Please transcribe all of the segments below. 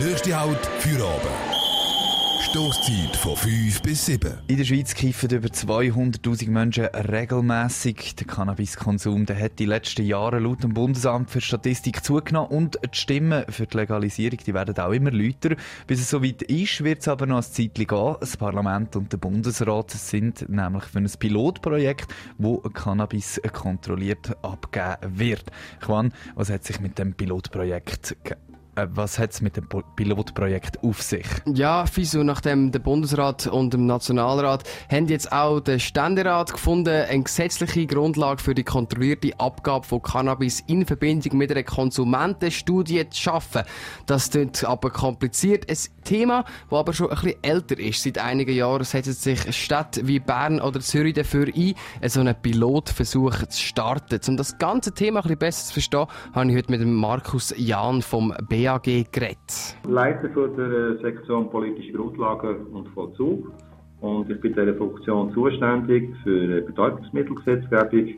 Nächste Halt für oben. Stoßzeit von 5 bis 7. In der Schweiz kiffen über 200.000 Menschen regelmäßig. Der Cannabiskonsum der hat die letzten Jahre laut dem Bundesamt für Statistik zugenommen und die Stimmen für die Legalisierung die werden auch immer lauter. Bis es soweit ist, wird es aber noch ein Zeitchen gehen. Das Parlament und der Bundesrat sind nämlich für ein Pilotprojekt, wo Cannabis kontrolliert abgegeben wird. Juan, was hat sich mit dem Pilotprojekt äh, was hat es mit dem Pilotprojekt auf sich? Ja, Fisu, nachdem der Bundesrat und der Nationalrat haben jetzt auch der Ständerat gefunden, eine gesetzliche Grundlage für die kontrollierte Abgabe von Cannabis in Verbindung mit einer Konsumentenstudie zu schaffen. Das klingt aber kompliziert. Ein Thema, das aber schon ein bisschen älter ist. Seit einigen Jahren setzen sich Städte wie Bern oder Zürich dafür ein, so einen Pilotversuch zu starten. Um das ganze Thema ein bisschen besser zu verstehen, habe ich heute mit Markus Jahn vom B BAG geredet. Leiter für der Sektion Politische Grundlagen und Vollzug. Und ich bin in dieser Funktion zuständig für die Betäubungsmittelgesetzgebung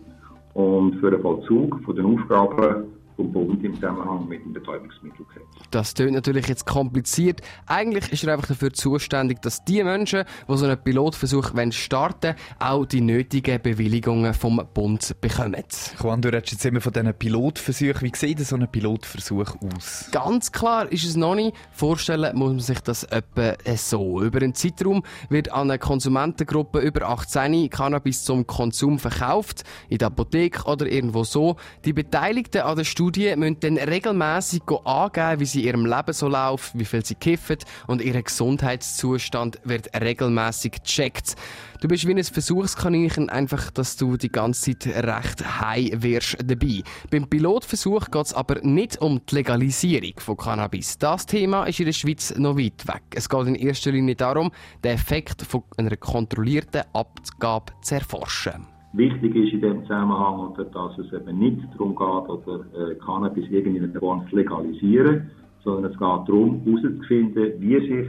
und für den Vollzug von den Aufgaben vom Bund im Zusammenhang mit dem Betäubungsmittelgesetz. Das klingt natürlich jetzt kompliziert. Eigentlich ist er einfach dafür zuständig, dass die Menschen, die so einen Pilotversuch starten wollen, auch die nötigen Bewilligungen vom Bund bekommen. Juan, du redest jetzt immer von diesen Pilotversuchen. Wie sieht so ein Pilotversuch aus? Ganz klar ist es noch nicht. Vorstellen muss man sich das etwa so. Über einen Zeitraum wird an eine Konsumentengruppe über 18 Cannabis zum Konsum verkauft, in der Apotheke oder irgendwo so. Die Beteiligten an der Studie Studie müssen dann regelmässig angeben, wie sie in ihrem Leben so läuft, wie viel sie kiffen und ihr Gesundheitszustand wird regelmäßig gecheckt. Du bist wie ein Versuchskaninchen, einfach, dass du die ganze Zeit recht high wirst dabei. Beim Pilotversuch geht es aber nicht um die Legalisierung von Cannabis. Das Thema ist in der Schweiz noch weit weg. Es geht in erster Linie darum, den Effekt von einer kontrollierten Abgabe zu erforschen. Wichtig ist in dem Zusammenhang, dass es eben nicht darum geht, oder äh, Cannabis irgendeiner Form zu legalisieren, sondern es geht darum, herauszufinden, wie sich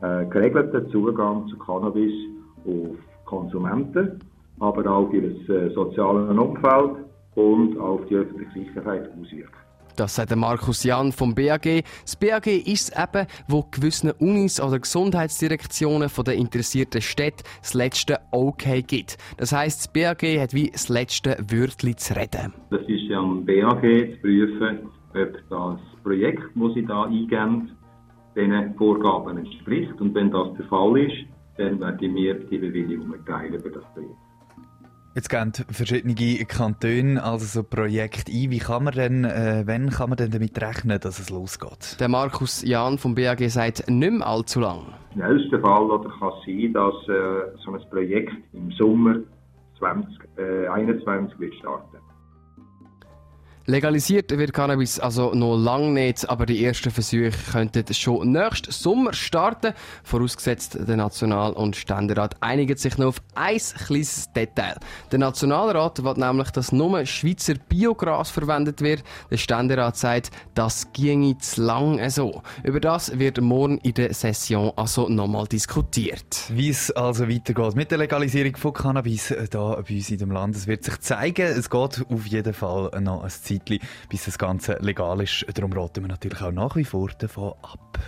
äh, geregelter Zugang zu Cannabis auf Konsumenten, aber auch auf ihr äh, soziales Umfeld und auf die öffentliche Sicherheit auswirkt. Das sagt Markus Jan vom BAG. Das BAG ist es eben, wo gewissen Unis oder Gesundheitsdirektionen von den interessierten Städten das letzte Okay gibt. Das heisst, das BAG hat wie das letzte Wörtchen zu reden. Das ist am BAG zu prüfen, ob das Projekt, das sie da eingeben, diesen Vorgaben entspricht. Und wenn das der Fall ist, dann werden wir die Bewilligung erteilen für das Projekt. Jetzt gehen verschiedene Kantone also so Projekte ein. Wie kann man denn, äh, wann kann man denn damit rechnen, dass es losgeht? Der Markus Jahn vom BAG sagt nicht mehr allzu lang. Im schnellsten Fall oder, kann es sein, dass äh, so ein Projekt im Sommer 2021 äh, wird starten. Legalisiert wird Cannabis also noch lange nicht, aber die ersten Versuche könnten schon nächsten Sommer starten. Vorausgesetzt, der National- und Ständerat einigen sich noch auf ein kleines Detail. Der Nationalrat will nämlich, dass nur Schweizer Biogras verwendet wird. Der Ständerat sagt, das ginge zu lang so. Über das wird morgen in der Session also nochmal diskutiert. Wie es also weitergeht mit der Legalisierung von Cannabis hier bei uns in dem Land, es wird sich zeigen. Es geht auf jeden Fall noch ein Zeit Zeitchen, bis das Ganze legal ist. Darum raten wir natürlich auch nach wie vor davon ab.